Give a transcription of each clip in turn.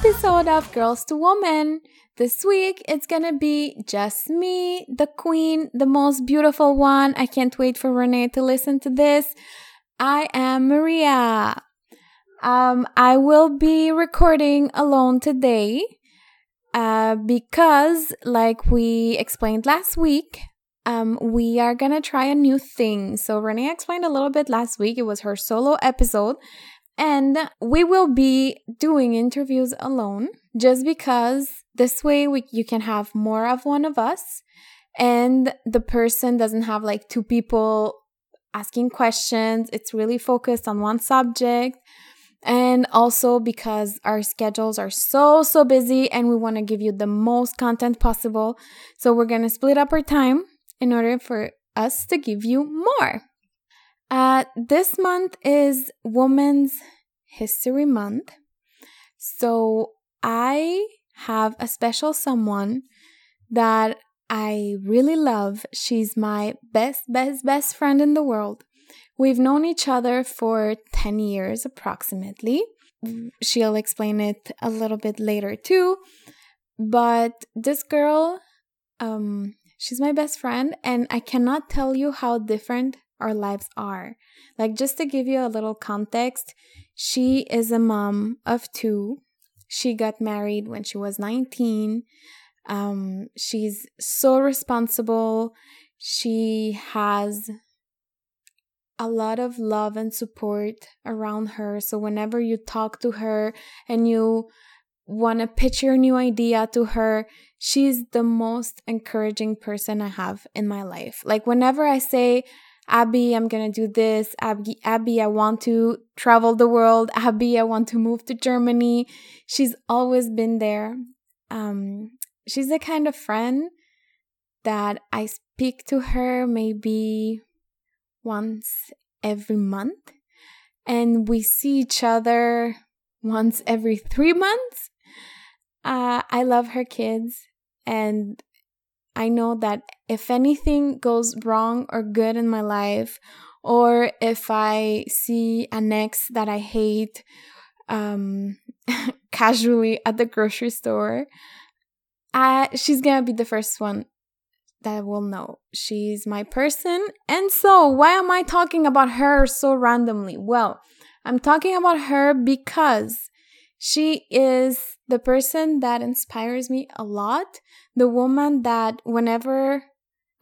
episode of Girls to Women. This week it's gonna be just me, the queen, the most beautiful one. I can't wait for Renee to listen to this. I am Maria. Um, I will be recording alone today uh, because, like we explained last week, um, we are gonna try a new thing. So Renee explained a little bit last week. It was her solo episode, and we will be doing interviews alone just because this way we, you can have more of one of us and the person doesn't have like two people asking questions. It's really focused on one subject. And also because our schedules are so, so busy and we want to give you the most content possible. So we're going to split up our time in order for us to give you more. Uh, this month is Women's History Month. So I have a special someone that I really love. She's my best, best, best friend in the world. We've known each other for 10 years approximately. She'll explain it a little bit later too. But this girl, um, she's my best friend, and I cannot tell you how different our lives are. Like, just to give you a little context, she is a mom of two. She got married when she was 19. Um, she's so responsible. She has a lot of love and support around her. So whenever you talk to her and you want to pitch your new idea to her, she's the most encouraging person I have in my life. Like whenever I say, Abby, I'm gonna do this. Abby, Abby, I want to travel the world. Abby, I want to move to Germany. She's always been there. Um, she's the kind of friend that I speak to her maybe once every month, and we see each other once every three months. Uh, I love her kids, and I know that if anything goes wrong or good in my life, or if I see an ex that I hate um, casually at the grocery store, I, she's gonna be the first one that will know. She's my person. And so, why am I talking about her so randomly? Well, I'm talking about her because she is the person that inspires me a lot, the woman that whenever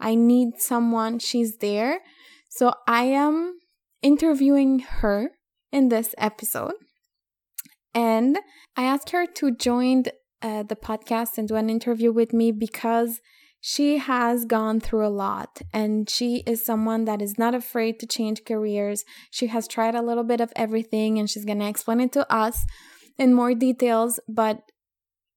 I need someone, she's there. So I am interviewing her in this episode. And I asked her to join uh, the podcast and do an interview with me because she has gone through a lot and she is someone that is not afraid to change careers. She has tried a little bit of everything and she's going to explain it to us in more details. But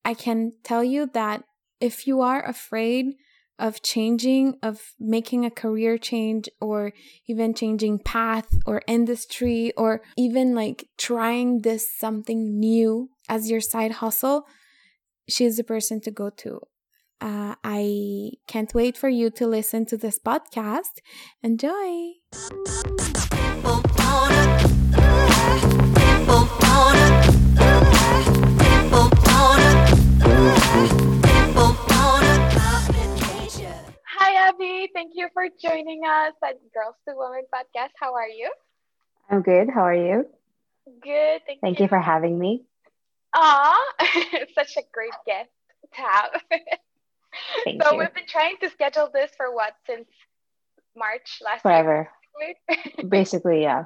I can tell you that if you are afraid of changing, of making a career change, or even changing path or industry, or even like trying this something new as your side hustle, she's the person to go to. Uh, I can't wait for you to listen to this podcast. Enjoy. Abby. Thank you for joining us at Girls to Women podcast. How are you? I'm good. How are you? Good. Thank, Thank you. you for having me. Aw, such a great guest to have. Thank so you. we've been trying to schedule this for what since March last Forever. year. Basically, yeah.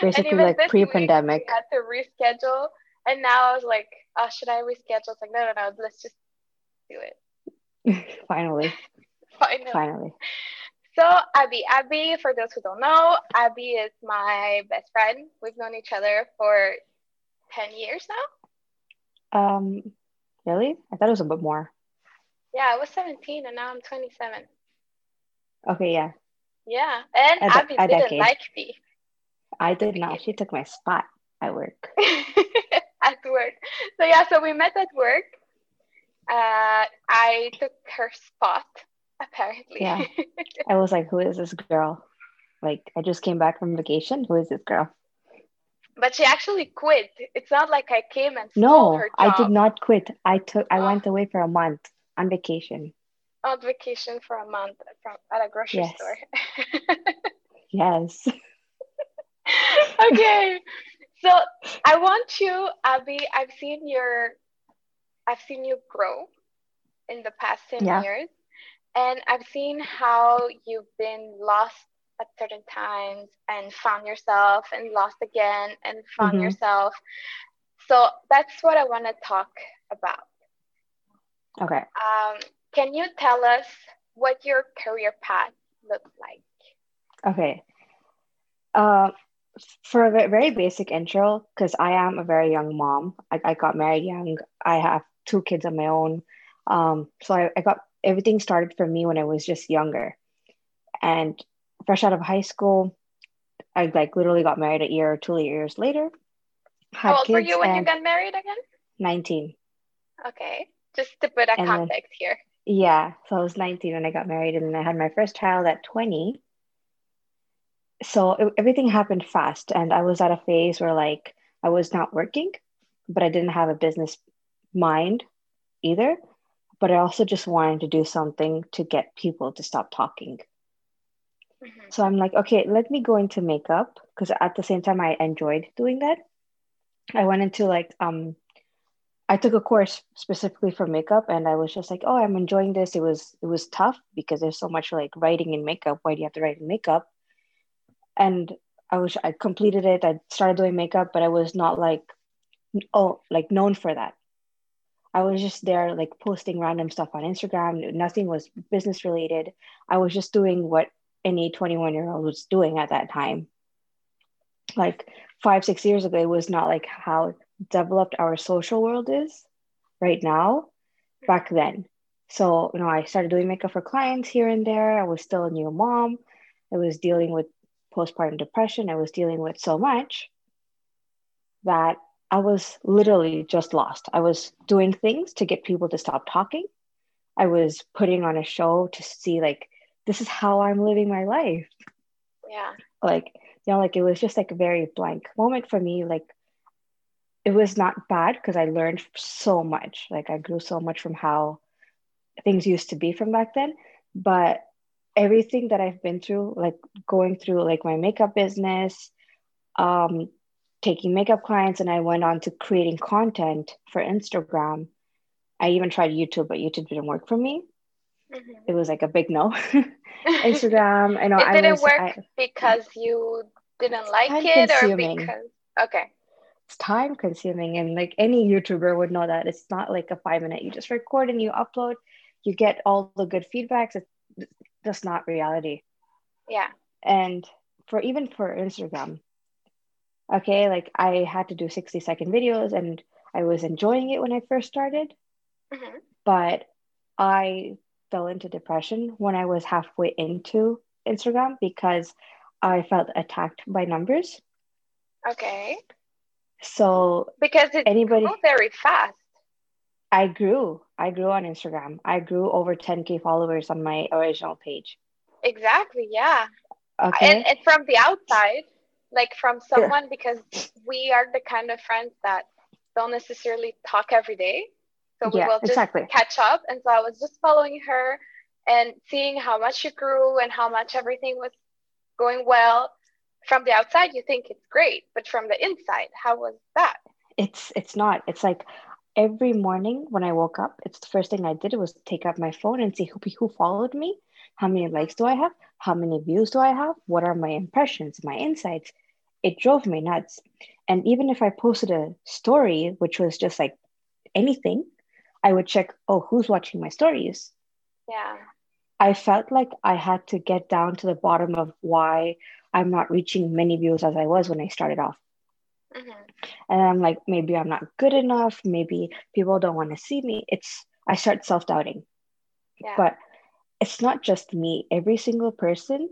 Basically, like pre-pandemic. We had to reschedule, and now I was like, "Oh, should I reschedule?" It's like, no, no, no. Let's just do it. Finally. Finally. Finally. So Abby, Abby, for those who don't know, Abby is my best friend. We've known each other for ten years now. Um, really? I thought it was a bit more. Yeah, I was 17 and now I'm 27. Okay, yeah. Yeah, and a, Abby a didn't decade. like me. I did not. She took my spot at work. at work. So yeah, so we met at work. Uh, I took her spot apparently. Yeah. I was like, who is this girl? Like, I just came back from vacation. Who is this girl? But she actually quit. It's not like I came and no, I did not quit. I took. I oh. went away for a month on vacation. On vacation for a month from at a grocery yes. store. yes. okay. So I want you, Abby. I've seen your, I've seen you grow in the past ten yeah. years, and I've seen how you've been lost at certain times and found yourself and lost again and found mm-hmm. yourself. So that's what I want to talk about. Okay. Um, can you tell us what your career path looks like? Okay. Uh, for a very basic intro, because I am a very young mom. I, I got married young. I have two kids of my own. Um, so I, I got everything started for me when I was just younger. And fresh out of high school, I like literally got married a year or two years later. How old were you when you got married again? 19. Okay. Just to put a and context then, here. Yeah. So I was 19 when I got married and I had my first child at 20. So it, everything happened fast. And I was at a phase where like I was not working, but I didn't have a business mind either. But I also just wanted to do something to get people to stop talking. Mm-hmm. So I'm like, okay, let me go into makeup because at the same time I enjoyed doing that. I went into like um I took a course specifically for makeup and I was just like, oh, I'm enjoying this. It was it was tough because there's so much like writing in makeup. Why do you have to write in makeup? And I was I completed it. I started doing makeup, but I was not like oh like known for that. I was just there like posting random stuff on Instagram. Nothing was business related. I was just doing what any 21 year old was doing at that time. Like five, six years ago, it was not like how developed our social world is right now back then. So, you know, I started doing makeup for clients here and there. I was still a new mom. I was dealing with postpartum depression. I was dealing with so much that I was literally just lost. I was doing things to get people to stop talking. I was putting on a show to see like this is how I'm living my life. Yeah. Like, you know, like it was just like a very blank moment for me. Like it was not bad because I learned so much. Like I grew so much from how things used to be from back then. But everything that I've been through, like going through like my makeup business, um, taking makeup clients, and I went on to creating content for Instagram. I even tried YouTube, but YouTube didn't work for me. Mm-hmm. It was like a big no. Instagram, I know it didn't was, work I, because you didn't like it, consuming. or because okay, it's time consuming, and like any YouTuber would know that it's not like a five minute. You just record and you upload, you get all the good feedbacks. It's just not reality. Yeah. And for even for Instagram, okay, like I had to do sixty second videos, and I was enjoying it when I first started, mm-hmm. but I fell into depression when I was halfway into Instagram because I felt attacked by numbers. Okay. So because it anybody grew very fast. I grew. I grew on Instagram. I grew over 10k followers on my original page. Exactly. Yeah. Okay. And, and from the outside, like from someone, because we are the kind of friends that don't necessarily talk every day. So we yeah, will just exactly. catch up. And so I was just following her and seeing how much she grew and how much everything was going well. From the outside, you think it's great, but from the inside, how was that? It's it's not. It's like every morning when I woke up, it's the first thing I did was take out my phone and see who who followed me, how many likes do I have, how many views do I have, what are my impressions, my insights. It drove me nuts. And even if I posted a story, which was just like anything, I would check, oh, who's watching my stories? Yeah. I felt like I had to get down to the bottom of why I'm not reaching many views as I was when I started off. Mm-hmm. And I'm like, maybe I'm not good enough. Maybe people don't want to see me. It's, I start self doubting. Yeah. But it's not just me, every single person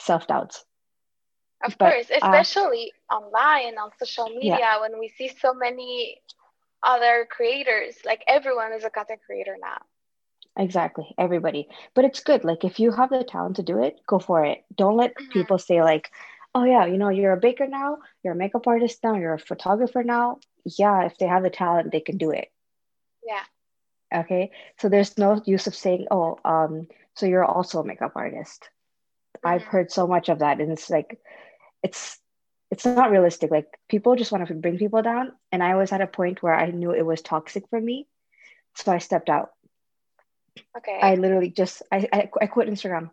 self doubts. Of but, course, especially uh, online on social media yeah. when we see so many other creators. Like everyone is a content creator now. Exactly, everybody. But it's good. Like if you have the talent to do it, go for it. Don't let mm-hmm. people say like, oh yeah, you know, you're a baker now, you're a makeup artist now, you're a photographer now. Yeah, if they have the talent, they can do it. Yeah. Okay. So there's no use of saying, oh, um, so you're also a makeup artist. Mm-hmm. I've heard so much of that. And it's like, it's it's not realistic. Like people just want to bring people down. And I was at a point where I knew it was toxic for me. So I stepped out. Okay. I literally just I, I, I quit Instagram.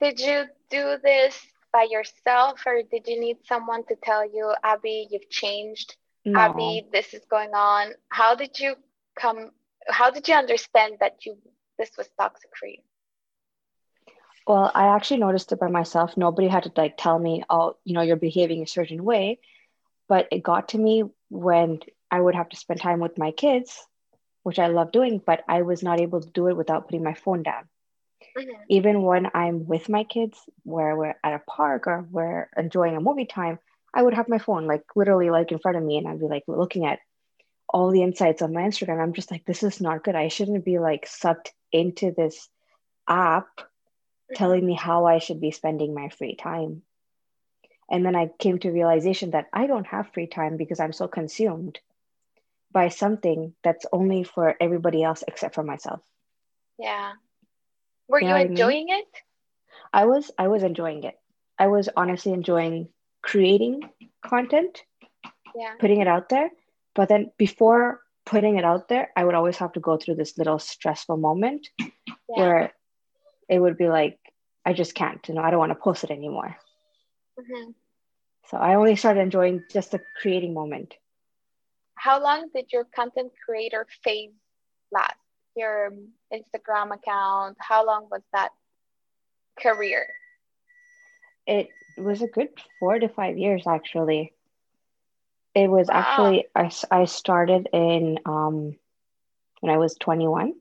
Did you do this by yourself or did you need someone to tell you, Abby, you've changed? No. Abby, this is going on. How did you come how did you understand that you this was toxic for you? Well, I actually noticed it by myself. Nobody had to like tell me, oh, you know, you're behaving a certain way. But it got to me when I would have to spend time with my kids, which I love doing, but I was not able to do it without putting my phone down. Mm-hmm. Even when I'm with my kids, where we're at a park or we're enjoying a movie time, I would have my phone like literally like in front of me and I'd be like looking at all the insights on my Instagram. I'm just like, this is not good. I shouldn't be like sucked into this app telling me how I should be spending my free time. And then I came to realization that I don't have free time because I'm so consumed by something that's only for everybody else except for myself. Yeah. Were you, you enjoying I mean? it? I was I was enjoying it. I was honestly enjoying creating content. Yeah. Putting it out there. But then before putting it out there, I would always have to go through this little stressful moment yeah. where it would be like, I just can't, you know, I don't want to post it anymore. Mm-hmm. So I only started enjoying just the creating moment. How long did your content creator phase last? Your Instagram account, how long was that career? It was a good four to five years actually. It was wow. actually I, I started in um when I was 21.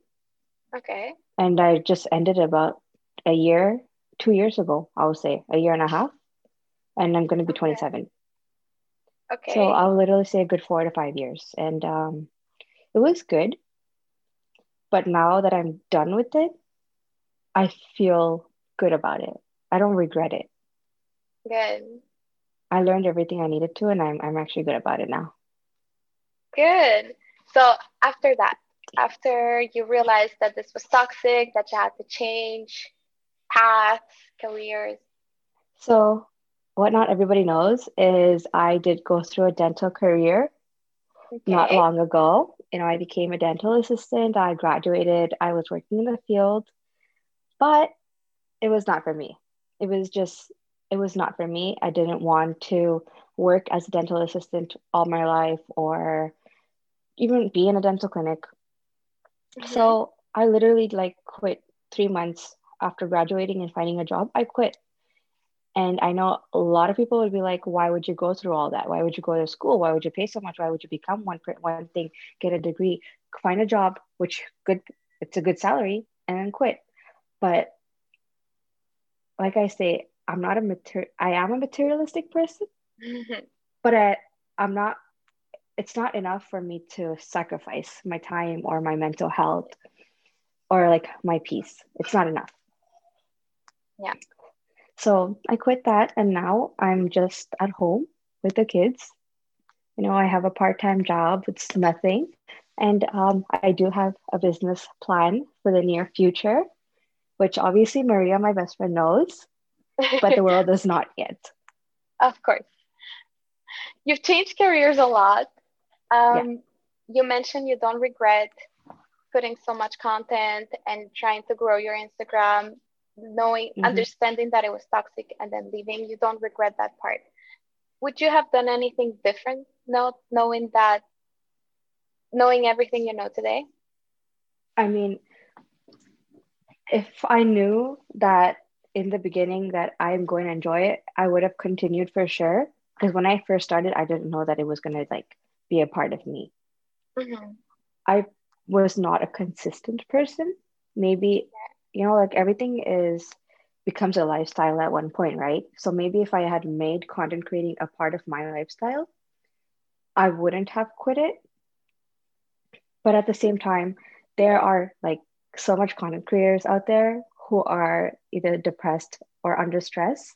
Okay. And I just ended about a year, two years ago, I would say, a year and a half. And I'm gonna be okay. 27. Okay. So I'll literally say a good four to five years. And um it was good. But now that I'm done with it, I feel good about it. I don't regret it. Good. I learned everything I needed to, and I'm I'm actually good about it now. Good. So after that, after you realized that this was toxic, that you had to change paths, careers. So what not everybody knows is I did go through a dental career okay. not long ago. You know, I became a dental assistant. I graduated. I was working in the field, but it was not for me. It was just it was not for me. I didn't want to work as a dental assistant all my life or even be in a dental clinic. Mm-hmm. So I literally like quit three months after graduating and finding a job. I quit. And I know a lot of people would be like, why would you go through all that? Why would you go to school? Why would you pay so much? Why would you become one one thing, get a degree, find a job, which good it's a good salary, and then quit. But like I say, I'm not a mater I am a materialistic person, mm-hmm. but I, I'm not it's not enough for me to sacrifice my time or my mental health or like my peace. It's not enough. Yeah. So I quit that and now I'm just at home with the kids. You know, I have a part-time job, it's nothing. And um, I do have a business plan for the near future, which obviously Maria, my best friend, knows but the world is not yet. Of course. You've changed careers a lot. Um, yeah. You mentioned you don't regret putting so much content and trying to grow your Instagram, knowing, mm-hmm. understanding that it was toxic and then leaving. You don't regret that part. Would you have done anything different, not knowing that, knowing everything you know today? I mean, if I knew that in the beginning that I'm going to enjoy it, I would have continued for sure. Because when I first started, I didn't know that it was going to like be a part of me. Mm-hmm. I was not a consistent person. Maybe, you know, like everything is becomes a lifestyle at one point, right? So maybe if I had made content creating a part of my lifestyle, I wouldn't have quit it. But at the same time, there are like so much content creators out there who are either depressed or under stress.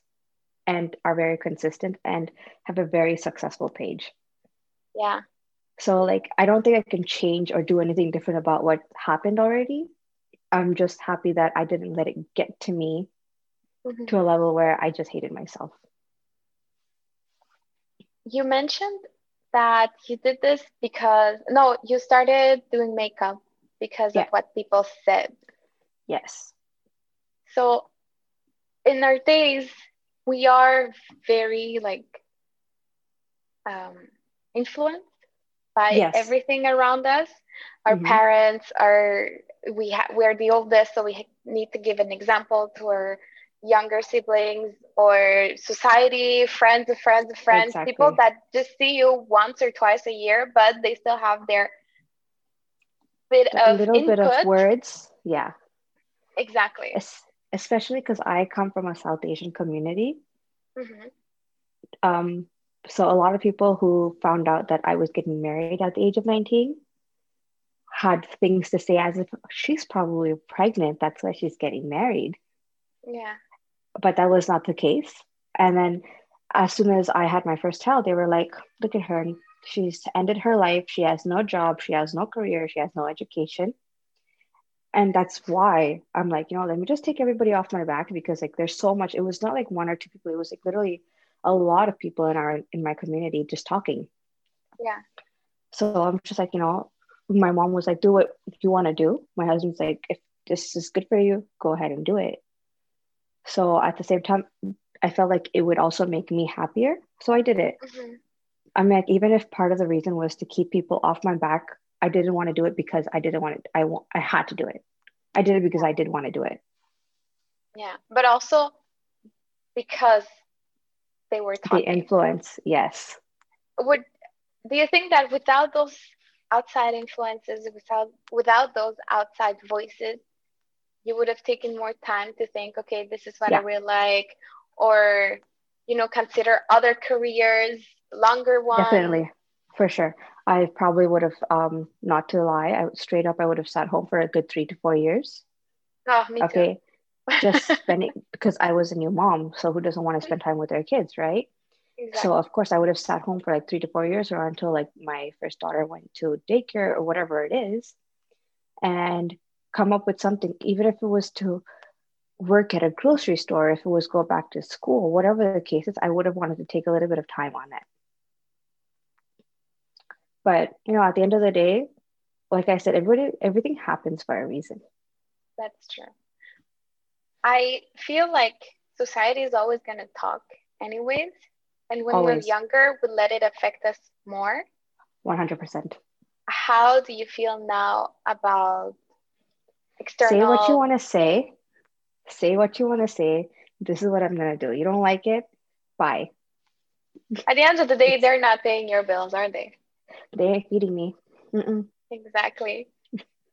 and are very consistent and have a very successful page. Yeah. So like I don't think I can change or do anything different about what happened already. I'm just happy that I didn't let it get to me mm-hmm. to a level where I just hated myself. You mentioned that you did this because no, you started doing makeup because yeah. of what people said. Yes. So in our days, we are very like um, influenced by yes. everything around us. Our mm-hmm. parents are we ha- we're the oldest, so we need to give an example to our younger siblings or society, friends of friends of friends, exactly. people that just see you once or twice a year, but they still have their bit a of little input. bit of words. Yeah. Exactly. Es- especially because I come from a South Asian community. Mm-hmm. Um, so a lot of people who found out that I was getting married at the age of 19 had things to say as if she's probably pregnant. That's why she's getting married. Yeah. But that was not the case. And then as soon as I had my first child, they were like, look at her. She's ended her life. She has no job. She has no career. She has no education. And that's why I'm like, you know, let me just take everybody off my back because like there's so much. It was not like one or two people. It was like literally a lot of people in our in my community just talking. Yeah. So I'm just like, you know, my mom was like, do what you want to do. My husband's like, if this is good for you, go ahead and do it. So at the same time, I felt like it would also make me happier. So I did it. Mm-hmm. I'm like, even if part of the reason was to keep people off my back, I didn't want to do it because I didn't want it. I I had to do it. I did it because I did want to do it. Yeah. But also because they were talking. The influence, yes. Would do you think that without those outside influences, without without those outside voices, you would have taken more time to think, okay, this is what yeah. I really like, or you know, consider other careers, longer ones. Definitely, for sure. I probably would have, um, not to lie, I straight up, I would have sat home for a good three to four years. Oh, me okay. too just spending because I was a new mom. So who doesn't want to spend time with their kids, right? Exactly. So of course I would have sat home for like three to four years or until like my first daughter went to daycare or whatever it is, and come up with something, even if it was to work at a grocery store, if it was go back to school, whatever the case is, I would have wanted to take a little bit of time on it. But you know, at the end of the day, like I said, everybody everything happens for a reason. That's true. I feel like society is always going to talk anyways. And when always. we're younger, we let it affect us more. 100%. How do you feel now about external? Say what you want to say. Say what you want to say. This is what I'm going to do. You don't like it? Bye. At the end of the day, they're not paying your bills, are they? They're feeding me. Mm-mm. Exactly.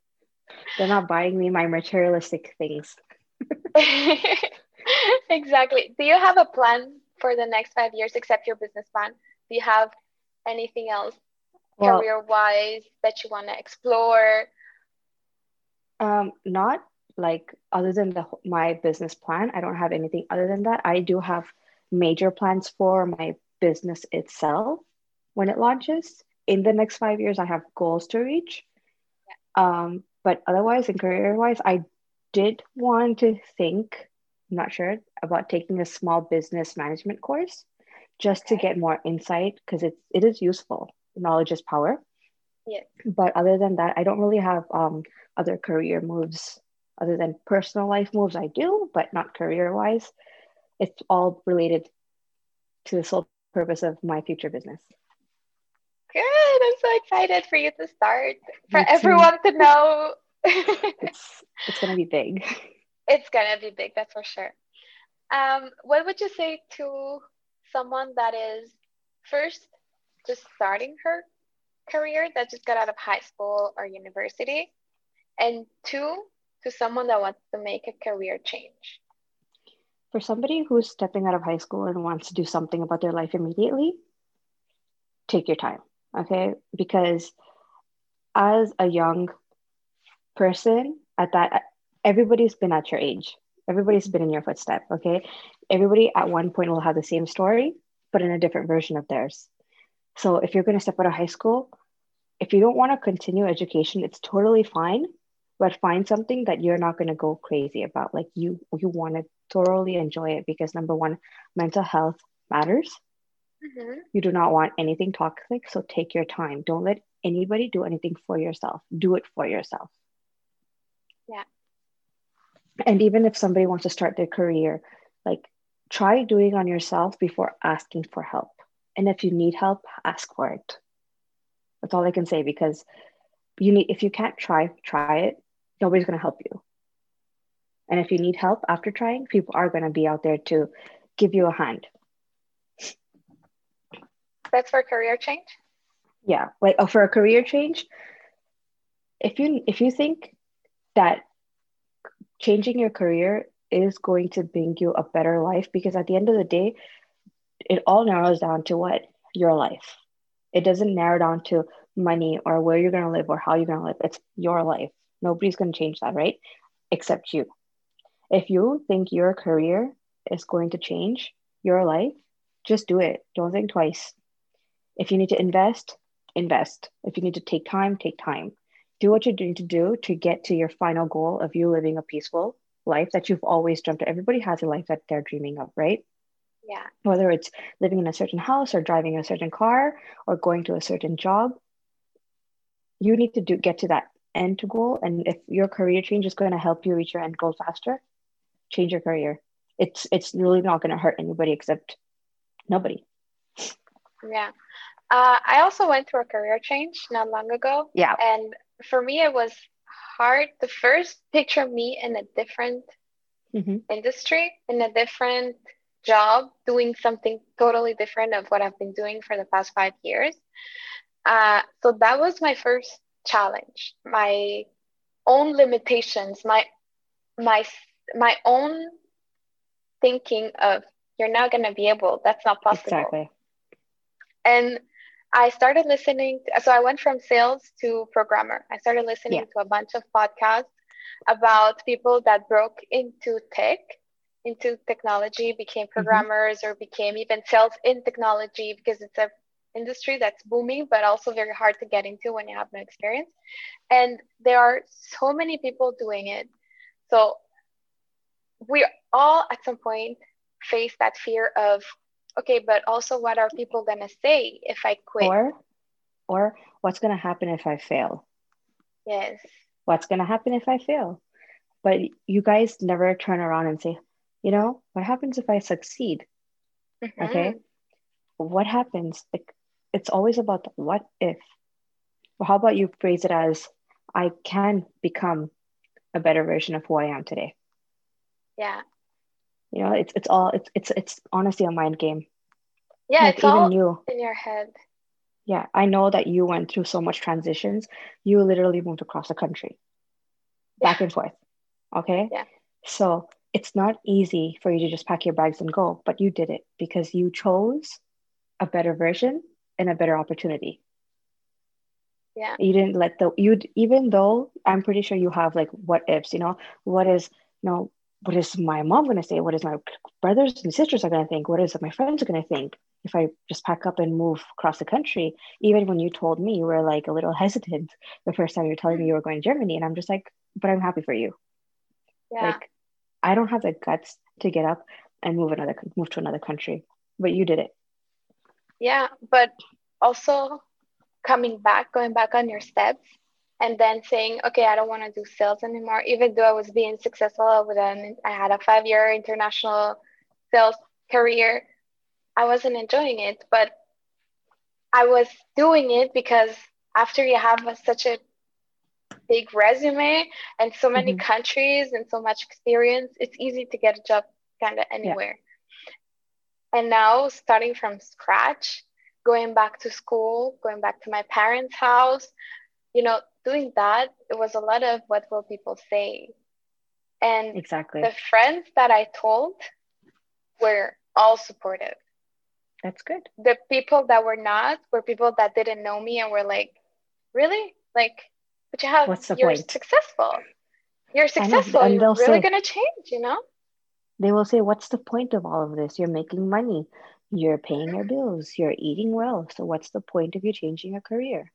they're not buying me my materialistic things. exactly. Do you have a plan for the next five years except your business plan? Do you have anything else well, career wise that you want to explore? Um, not like other than the my business plan. I don't have anything other than that. I do have major plans for my business itself when it launches. In the next five years, I have goals to reach. Yeah. Um, but otherwise, in career wise, I did want to think, I'm not sure, about taking a small business management course just okay. to get more insight because it's it is useful. Knowledge is power. Yeah. But other than that, I don't really have um, other career moves other than personal life moves. I do, but not career wise. It's all related to the sole purpose of my future business. Good. I'm so excited for you to start, for everyone to know it's it's gonna be big. It's gonna be big, that's for sure. Um, what would you say to someone that is first just starting her career that just got out of high school or university, and two to someone that wants to make a career change? For somebody who's stepping out of high school and wants to do something about their life immediately, take your time, okay? Because as a young person at that everybody's been at your age Everybody's been in your footstep, okay? Everybody at one point will have the same story, but in a different version of theirs. So if you're going to step out of high school, if you don't want to continue education, it's totally fine, but find something that you're not going to go crazy about. Like you you want to thoroughly enjoy it because number one, mental health matters. Mm-hmm. You do not want anything toxic, so take your time. Don't let anybody do anything for yourself. Do it for yourself. Yeah. And even if somebody wants to start their career, like try doing on yourself before asking for help. And if you need help, ask for it. That's all I can say because you need if you can't try, try it. Nobody's going to help you. And if you need help after trying, people are going to be out there to give you a hand. That's for career change? Yeah, like oh, for a career change, if you if you think that changing your career is going to bring you a better life because at the end of the day it all narrows down to what? Your life. It doesn't narrow down to money or where you're going to live or how you're going to live. It's your life. Nobody's going to change that right? Except you. If you think your career is going to change your life just do it. Don't think twice. If you need to invest invest. If you need to take time take time do what you need to do to get to your final goal of you living a peaceful life that you've always dreamt of. Everybody has a life that they're dreaming of, right? Yeah. Whether it's living in a certain house or driving a certain car or going to a certain job, you need to do get to that end goal. And if your career change is going to help you reach your end goal faster, change your career. It's it's really not going to hurt anybody except nobody. Yeah. Uh, I also went through a career change not long ago. Yeah. And for me, it was hard to first picture of me in a different mm-hmm. industry, in a different job, doing something totally different of what I've been doing for the past five years. Uh, so that was my first challenge, my own limitations, my my my own thinking of you're not going to be able. That's not possible. Exactly. And I started listening. So I went from sales to programmer. I started listening yeah. to a bunch of podcasts about people that broke into tech, into technology, became mm-hmm. programmers, mm-hmm. or became even sales in technology because it's a industry that's booming, but also very hard to get into when you have no experience. And there are so many people doing it. So we all at some point face that fear of okay but also what are people going to say if i quit? Or or what's going to happen if i fail? Yes. What's going to happen if i fail? But you guys never turn around and say you know what happens if i succeed? Mm-hmm. okay? What happens? Like it's always about what if. Well, how about you phrase it as i can become a better version of who i am today? Yeah you know it's it's all it's it's it's honestly a mind game. Yeah like it's all you. in your head. Yeah i know that you went through so much transitions. You literally moved across the country. Back and forth okay? Yeah. So it's not easy for you to just pack your bags and go but you did it because you chose a better version and a better opportunity. Yeah. You didn't let the you even though i'm pretty sure you have like what ifs you know? What is you know what is my mom going to say? What is my brothers and sisters are going to think? What is my friends are going to think if I just pack up and move across the country? Even when you told me you were like a little hesitant the first time you were telling me you were going to Germany, and I'm just like, but I'm happy for you. Yeah. Like, I don't have the guts to get up and move another move to another country, but you did it. Yeah, but also coming back, going back on your steps, and then saying, okay, I don't want to do sales anymore, even though I was being successful with an, I had a five year international sales career. I wasn't enjoying it, but I was doing it because after you have a, such a big resume and so many mm-hmm. countries and so much experience, it's easy to get a job kind of anywhere. Yeah. And now, starting from scratch, going back to school, going back to my parents' house, you know, doing that, it was a lot of what will people say. And exactly the friends that I told were all supportive. That's good. The people that were not were people that didn't know me and were like, really? Like, but you have, What's the you're point? successful. You're successful. And you're really going to change, you know? they will say, What's the point of all of this? You're making money, you're paying your bills, you're eating well. So, what's the point of you changing a career?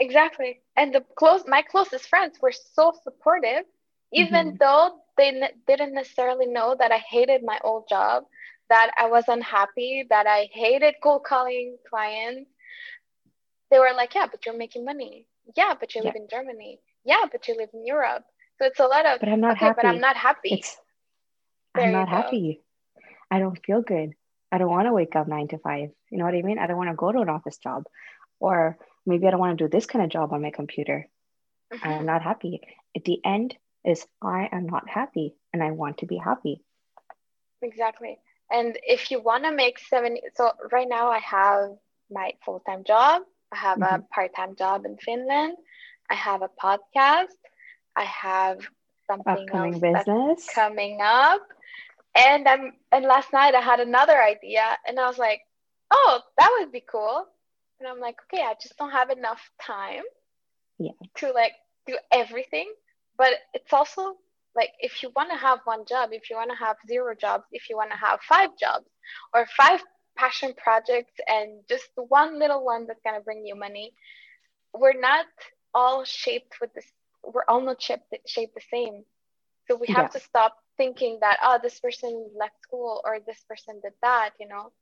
Exactly. And the close, my closest friends were so supportive, even mm-hmm. though they n- didn't necessarily know that I hated my old job, that I was unhappy, that I hated cold calling clients. They were like, Yeah, but you're making money. Yeah, but you live in Germany. Yeah, but you live in Europe. So it's a lot of, but I'm not okay, happy. But I'm not happy. It's, I'm not happy. I don't feel good. I don't want to wake up nine to five. You know what I mean? I don't want to go to an office job. Or maybe I don't want to do this kind of job on my computer. Mm-hmm. I'm not happy. At the end is I am not happy and I want to be happy. Exactly. And if you want to make seven, so right now I have my full time job, I have mm-hmm. a part time job in Finland, I have a podcast, I have something upcoming else business coming up and I'm and last night I had another idea and I was like, oh, that would be cool. And I'm like, okay, I just don't have enough time yeah. to like do everything. But it's also like if you want to have one job, if you want to have zero jobs, if you want to have five jobs or five passion projects and just one little one that's gonna bring you money, we're not all shaped with this we're all not shaped, shaped the same. So we have yeah. to stop thinking that oh this person left school or this person did that you know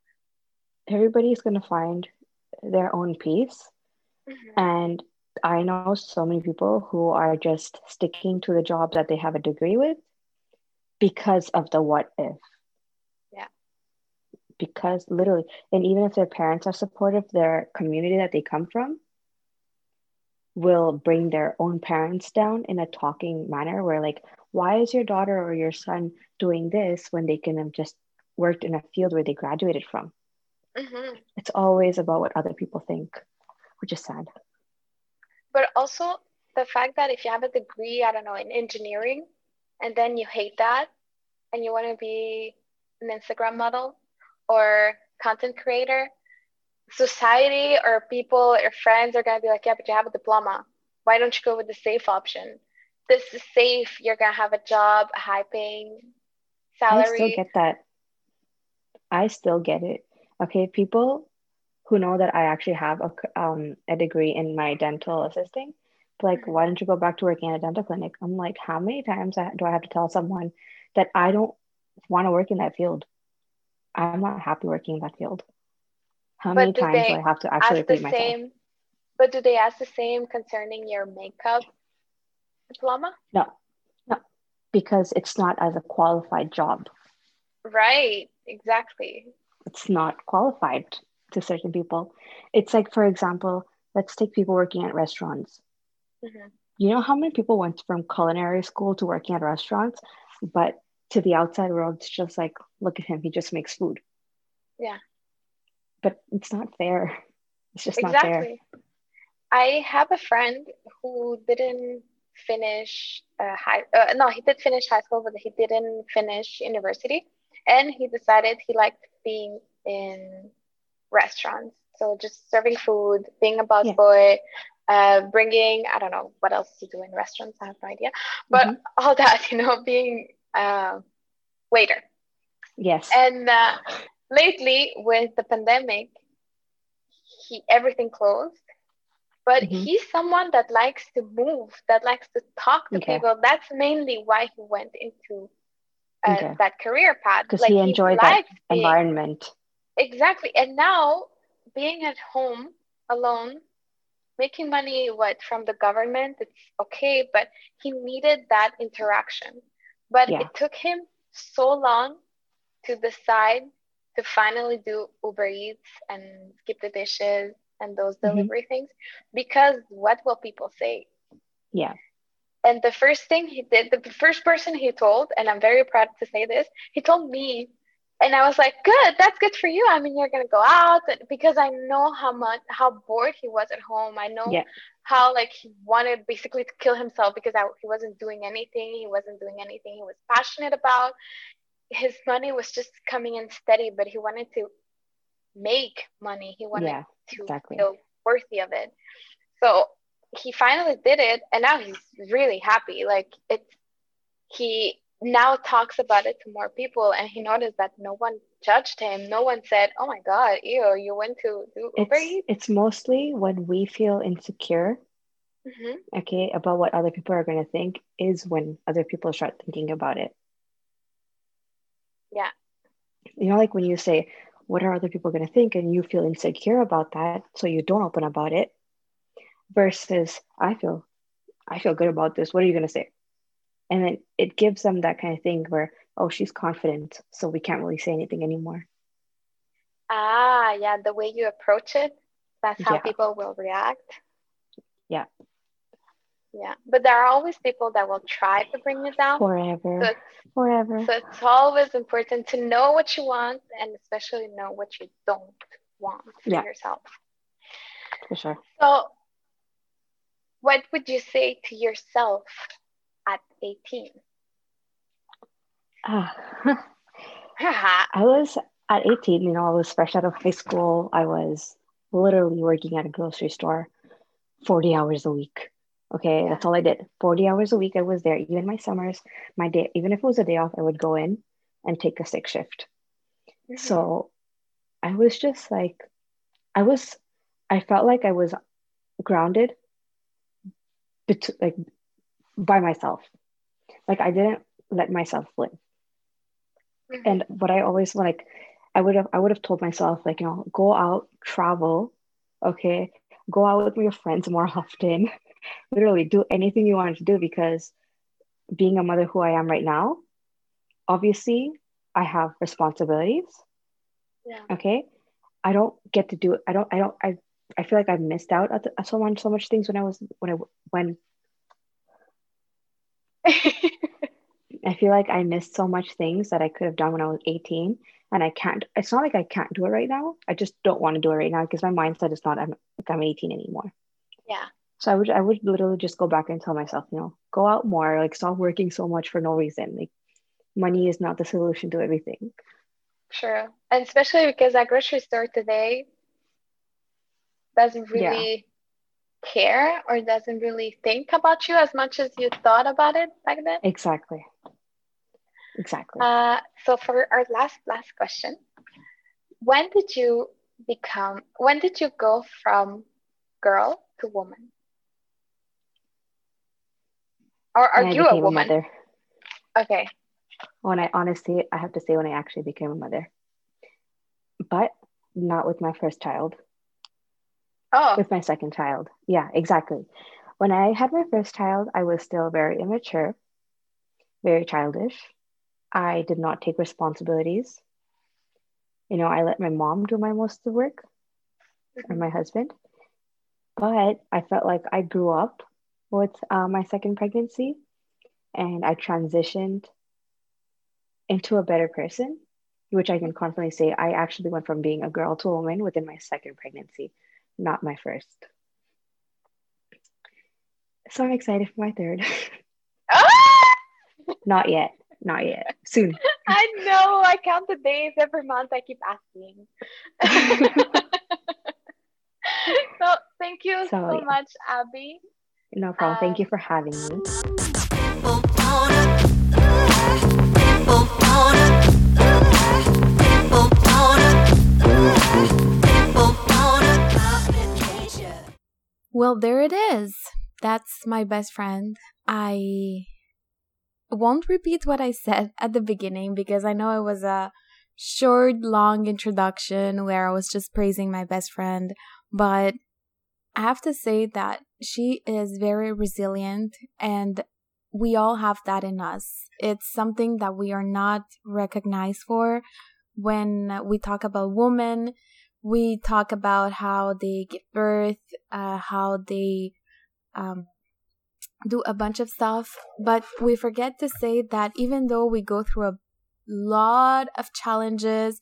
everybody's going to find their own piece mm-hmm. and i know so many people who are just sticking to the job that they have a degree with because of the what if. Yeah. Because literally and even if their parents are supportive their community that they come from will bring their own parents down in a talking manner where like why is your daughter or your son doing this when they can have just worked in a field where they graduated from mm-hmm. it's always about what other people think which is sad but also the fact that if you have a degree i don't know in engineering and then you hate that and you want to be an instagram model or content creator society or people or friends are going to be like yeah but you have a diploma why don't you go with the safe option this is safe. You're gonna have a job, a high paying salary. I still get that. I still get it. Okay, people who know that I actually have a um a degree in my dental assisting, like, why don't you go back to working at a dental clinic? I'm like, how many times do I have to tell someone that I don't want to work in that field? I'm not happy working in that field. How but many times do I have to actually repeat myself? Same, but do they ask the same concerning your makeup diploma? No, no, because it's not as a qualified job. Right, exactly. It's not qualified to certain people. It's like, for example, let's take people working at restaurants. Mm-hmm. You know how many people went from culinary school to working at restaurants, but to the outside world, it's just like, look at him, he just makes food. Yeah. But it's not fair. It's just exactly. not fair. I have a friend who didn't finish uh, high. Uh, no, he did finish high school, but he didn't finish university, and he decided he liked being in restaurants. So just serving food, being a busboy, yeah. uh, bringing I don't know what else to do in restaurants. I have no idea, but mm-hmm. all that you know, being a uh, waiter. Yes. And uh, lately with the pandemic, he everything closed but mm-hmm. he's someone that likes to move that likes to talk to okay. people that's mainly why he went into uh, okay. that career path because like, he enjoyed that being, environment exactly and now being at home alone making money what from the government it's okay but he needed that interaction but yeah. it took him so long to decide to finally do uber eats and skip the dishes and those mm-hmm. delivery mm-hmm. things because what will people say? Yeah. And the first thing he did, the first person he told, and I'm very proud to say this, he told me, and I was like, good, that's good for you. I mean, you're gonna go out because I know how much how bored he was at home. I know yeah. how like he wanted basically to kill himself because I, he wasn't doing anything. He wasn't doing anything he was passionate about. His money was just coming in steady, but he wanted to make money. He wanted yeah, to exactly. feel worthy of it. So he finally did it, and now he's really happy. Like it's he now talks about it to more people and he noticed that no one judged him no one said oh my god ew you went to do uber it's, Eats? it's mostly when we feel insecure mm-hmm. okay about what other people are going to think is when other people start thinking about it yeah you know like when you say what are other people going to think and you feel insecure about that so you don't open about it versus i feel i feel good about this. What are you going to say? And then it gives them that kind of thing where oh she's confident so we can't really say anything anymore. Ah yeah the way you approach it that's how yeah. people will react. Yeah. Yeah but there are always people that will try to bring you down. Forever. So forever. so it's always important to know what you want and especially know what you don't want for yeah. yourself. For sure. So what would you say to yourself at 18? Uh, I was at 18, you know, I was fresh out of high school. I was literally working at a grocery store 40 hours a week. Okay, yeah. that's all I did. 40 hours a week I was there. Even my summers, my day, even if it was a day off, I would go in and take a sick shift. Mm-hmm. So I was just like, I was, I felt like I was grounded, bet- like by myself. Like I didn't let myself live. Mm-hmm. And what I always like, I would have I would have told myself like you know go out travel, okay, go out with your friends more often, literally do anything you wanted to do because being a mother who I am right now, obviously I have responsibilities. Yeah. Okay. I don't get to do it. I don't. I don't. I. I feel like I missed out at, the, so much so much things when I was when I when I feel like I missed so much things that I could have done when I was 18 and I can't it's not like I can't do it right now. I just don't want to do it right now because my mindset is not I'm like I'm 18 anymore. Yeah. So I would I would literally just go back and tell myself, you know, go out more, like stop working so much for no reason. Like money is not the solution to everything. sure And especially because at grocery store today doesn't really care or doesn't really think about you as much as you thought about it back then. Exactly. Exactly. Uh, so for our last last question, when did you become? When did you go from girl to woman? Or are you a woman? A mother. Okay. When I honestly, I have to say, when I actually became a mother, but not with my first child. Oh. With my second child. Yeah, exactly. When I had my first child, I was still very immature, very childish. I did not take responsibilities. You know, I let my mom do my most of the work mm-hmm. or my husband. But I felt like I grew up with uh, my second pregnancy and I transitioned into a better person, which I can confidently say I actually went from being a girl to a woman within my second pregnancy not my first. So I'm excited for my third. Ah! not yet. Not yet. Soon. I know. I count the days every month. I keep asking. so thank you so, so yeah. much, Abby. No problem. thank you for having me. Well, there it is. That's my best friend. I won't repeat what I said at the beginning because I know it was a short, long introduction where I was just praising my best friend. But I have to say that she is very resilient and we all have that in us. It's something that we are not recognized for when we talk about women we talk about how they give birth, uh, how they um, do a bunch of stuff, but we forget to say that even though we go through a lot of challenges,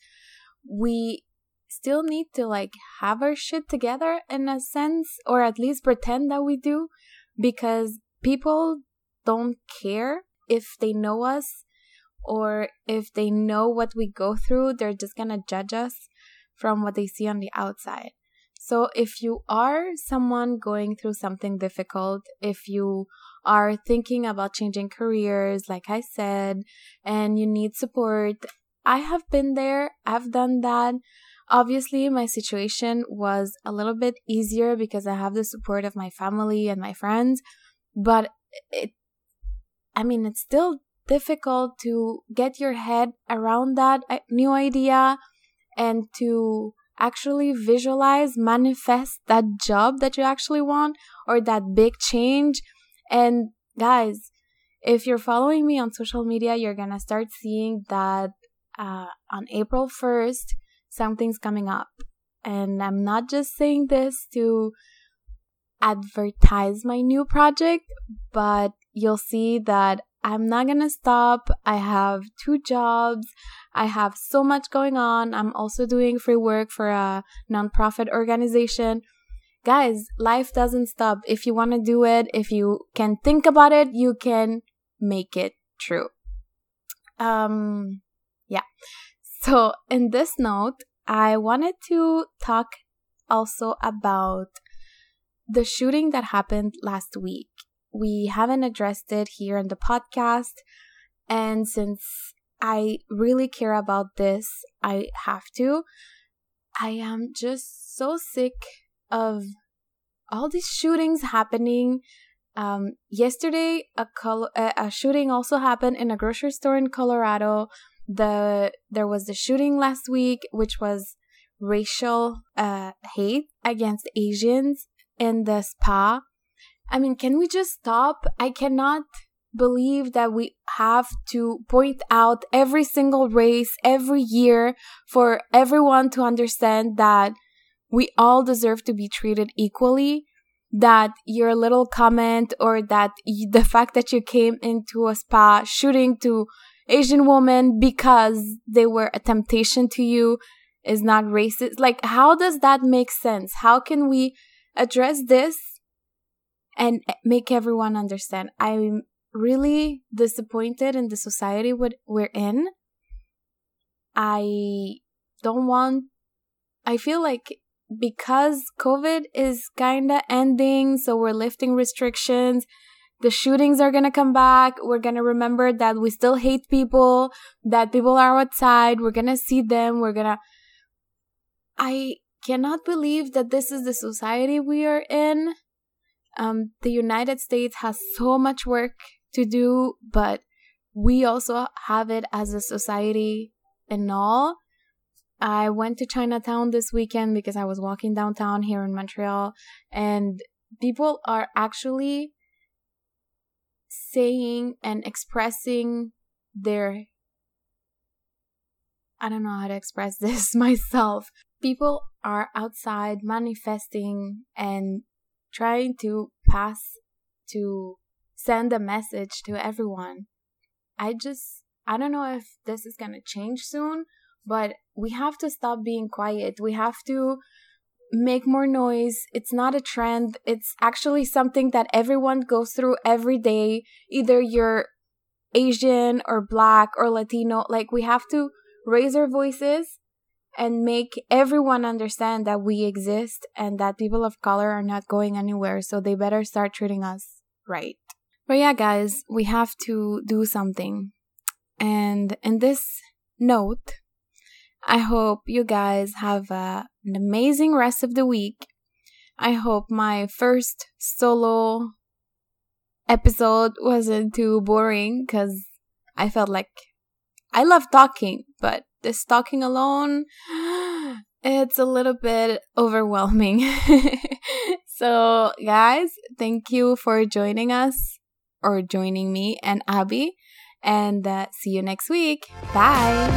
we still need to like have our shit together in a sense, or at least pretend that we do, because people don't care if they know us or if they know what we go through, they're just gonna judge us from what they see on the outside. So if you are someone going through something difficult, if you are thinking about changing careers, like I said, and you need support, I have been there. I've done that. Obviously, my situation was a little bit easier because I have the support of my family and my friends, but it, I mean, it's still difficult to get your head around that uh, new idea and to actually visualize, manifest that job that you actually want or that big change. And guys, if you're following me on social media, you're gonna start seeing that uh, on April 1st, something's coming up. And I'm not just saying this to advertise my new project, but you'll see that I'm not gonna stop. I have two jobs. I have so much going on. I'm also doing free work for a nonprofit organization. Guys, life doesn't stop. If you wanna do it, if you can think about it, you can make it true. Um, yeah. So, in this note, I wanted to talk also about the shooting that happened last week we haven't addressed it here in the podcast. And since I really care about this, I have to. I am just so sick of all these shootings happening. Um, yesterday, a, col- a shooting also happened in a grocery store in Colorado. The there was the shooting last week, which was racial uh, hate against Asians in the spa I mean, can we just stop? I cannot believe that we have to point out every single race every year for everyone to understand that we all deserve to be treated equally that your little comment or that the fact that you came into a spa shooting to asian women because they were a temptation to you is not racist like how does that make sense how can we address this and make everyone understand. I'm really disappointed in the society we're in. I don't want, I feel like because COVID is kinda ending, so we're lifting restrictions. The shootings are gonna come back. We're gonna remember that we still hate people, that people are outside. We're gonna see them. We're gonna. I cannot believe that this is the society we are in. Um, the United States has so much work to do, but we also have it as a society and all. I went to Chinatown this weekend because I was walking downtown here in Montreal, and people are actually saying and expressing their I don't know how to express this myself. People are outside manifesting and trying to pass to send a message to everyone. I just, I don't know if this is gonna change soon, but we have to stop being quiet. We have to make more noise. It's not a trend. It's actually something that everyone goes through every day. Either you're Asian or black or Latino. Like, we have to raise our voices and make everyone understand that we exist and that people of color are not going anywhere, so they better start treating us right. But yeah, guys, we have to do something. And in this note, I hope you guys have a, an amazing rest of the week. I hope my first solo episode wasn't too boring because I felt like I love talking, but this talking alone, it's a little bit overwhelming. so, guys, thank you for joining us or joining me and Abby. And uh, see you next week. Bye.